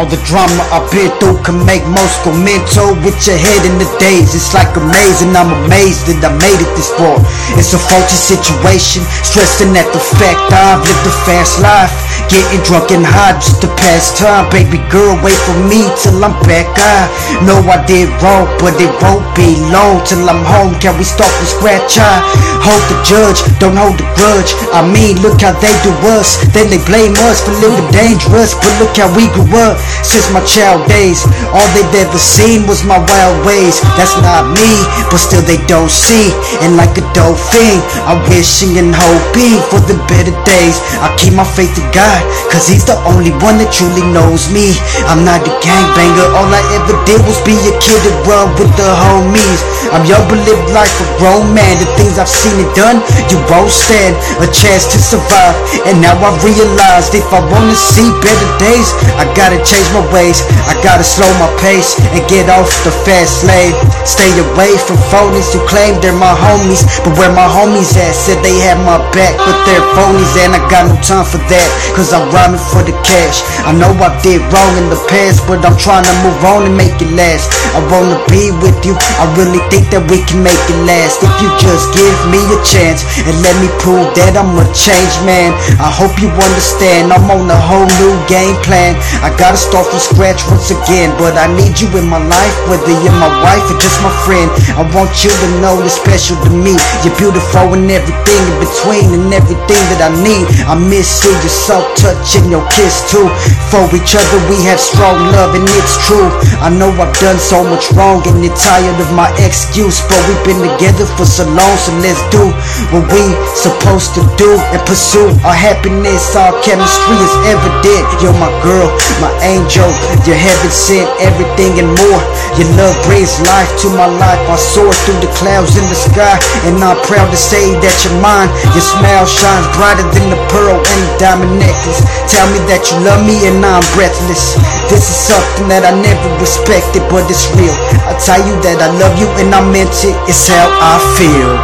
All the drama I've been through can make most go mental with your head in the daze. It's like amazing, I'm amazed that I made it this far. It's a faulty situation, stressing at the fact I've lived a fast life. Getting drunk and high just to pass time. Baby girl, wait for me till I'm back. I know I did wrong, but it won't be long till I'm home. Can we start from scratch? I hold the judge, don't hold the grudge. I mean, look how they do us. Then they blame us for living dangerous, but look how we grew up since my child days. All they've ever seen was my wild ways. That's not me, but still they don't see. And like a dolphin, I'm wishing and hoping for the better days. I keep my faith in God, cause He's the only one that truly knows me. I'm not a gangbanger, all I ever did was be a kid that run with the homies. I'm young but live like a grown man. The things I've seen and done, you won't stand a chance to survive. And now I realized if I wanna see better days, I gotta change my ways. I gotta slow my pace and get off the fast lane. Stay away from phonies who claim they're my homies, but where my homies at said they had my back, but they're phonies and I got no time for that. Cause I'm rhyming for the cash. I know I did wrong in the past, but I'm trying to move on and make it last. I wanna be with you. I really think that we can make it last if you just give me a chance and let me prove that I'm a changed man. I hope you understand. I'm on a whole new game plan. I gotta start from scratch once again, but I need you in my life, whether you're my wife or just my friend. I want you to know you're special to me. You're beautiful and everything in between and everything that I need. I miss you, your soft touch and your kiss too. For each other, we have strong love and it's true. I know I've done so much wrong and you're tired of my excuse, but we've been together for so long, so let's do what we supposed to do and pursue our happiness. Our chemistry is evident. You're my girl, my angel. You're heaven sent, everything and more. Your love brings life to my life. I soar through the clouds in the sky, and I'm proud to say that you're mine. Your smile shines brighter than the pearl and the diamond necklace. Tell me that you love me and I'm breathless. This is something that I never respected, but it's real. I tell you that I love you and I meant it. It's how I feel.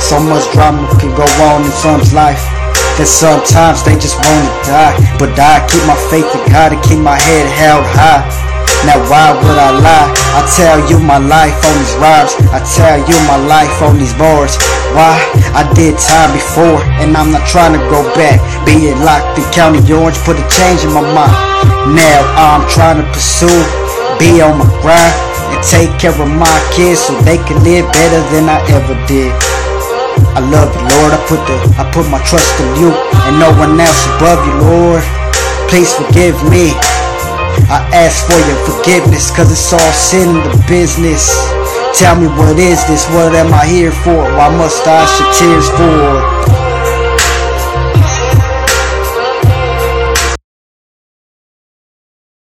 So much drama can go on in some's life. That sometimes they just wanna die. But I keep my faith in God and keep my head held high. Now why would I lie? I tell you my life on these rhymes. I tell you my life on these bars. Why? I did time before and I'm not trying to go back. Being locked in County Orange put a change in my mind. Now I'm trying to pursue, be on my grind, and take care of my kids so they can live better than I ever did. I love you, Lord. I put the I put my trust in you and no one else above you, Lord. Please forgive me. I ask for your forgiveness, cause it's all sin in the business. Tell me what is this? What am I here for? Why must I shed tears for?